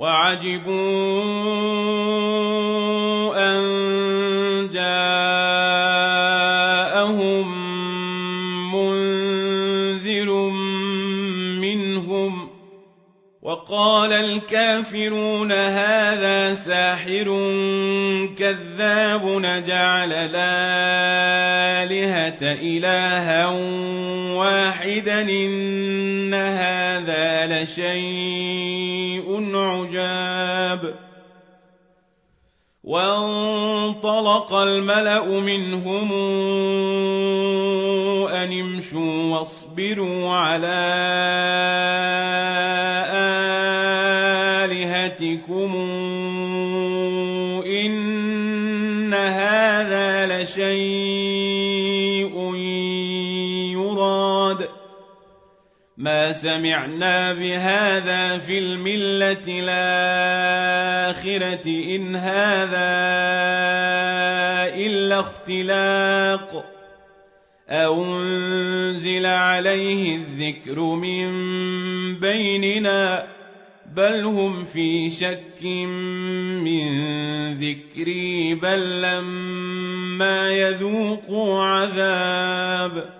وعجبوا أن جاءهم منذر منهم وقال الكافرون هذا ساحر كذاب نجعل الآلهة إلها واحدا إن هذا لشيء وانطلق الملأ منهم أن امشوا واصبروا على آلهتكم. إن هذا لشيء سمعنا بهذا في الملة الآخرة إن هذا إلا اختلاق أنزل عليه الذكر من بيننا بل هم في شك من ذكري بل لما يذوقوا عذاب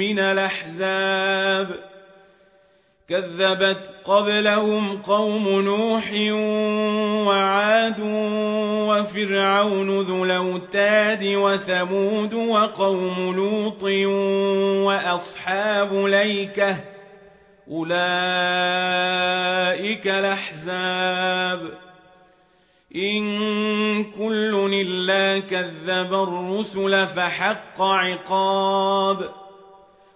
من الأحزاب. كذبت قبلهم قوم نوح وعاد وفرعون ذو الأوتاد وثمود وقوم لوط وأصحاب ليكة. أولئك الأحزاب. إن كل إلا كذب الرسل فحق عقاب.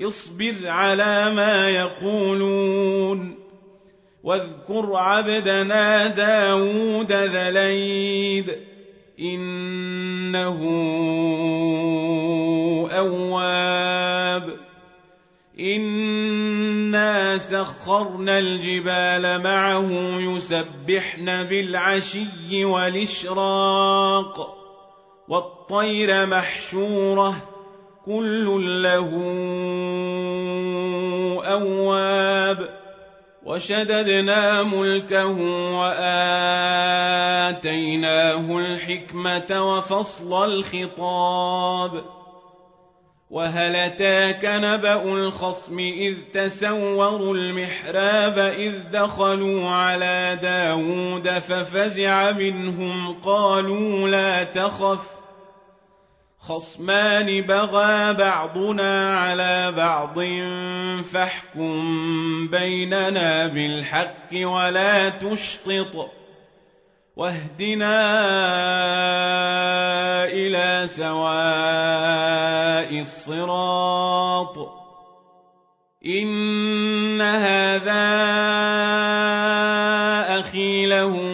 اصبر على ما يقولون واذكر عبدنا داود ذليد إنه أواب إنا سخرنا الجبال معه يسبحن بالعشي والإشراق والطير محشوره كل له أواب وشددنا ملكه وآتيناه الحكمة وفصل الخطاب وهل أتاك نبأ الخصم إذ تسوروا المحراب إذ دخلوا على داود ففزع منهم قالوا لا تخف خصمان بغى بعضنا على بعض فاحكم بيننا بالحق ولا تشطط. واهدنا إلى سواء الصراط. إن هذا أخي له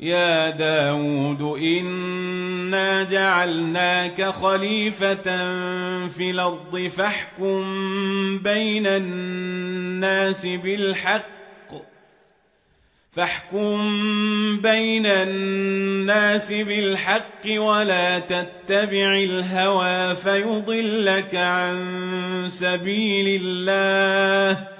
يا داود إنا جعلناك خليفة في الأرض فاحكم بين الناس بالحق فاحكم بين الناس بالحق ولا تتبع الهوى فيضلك عن سبيل الله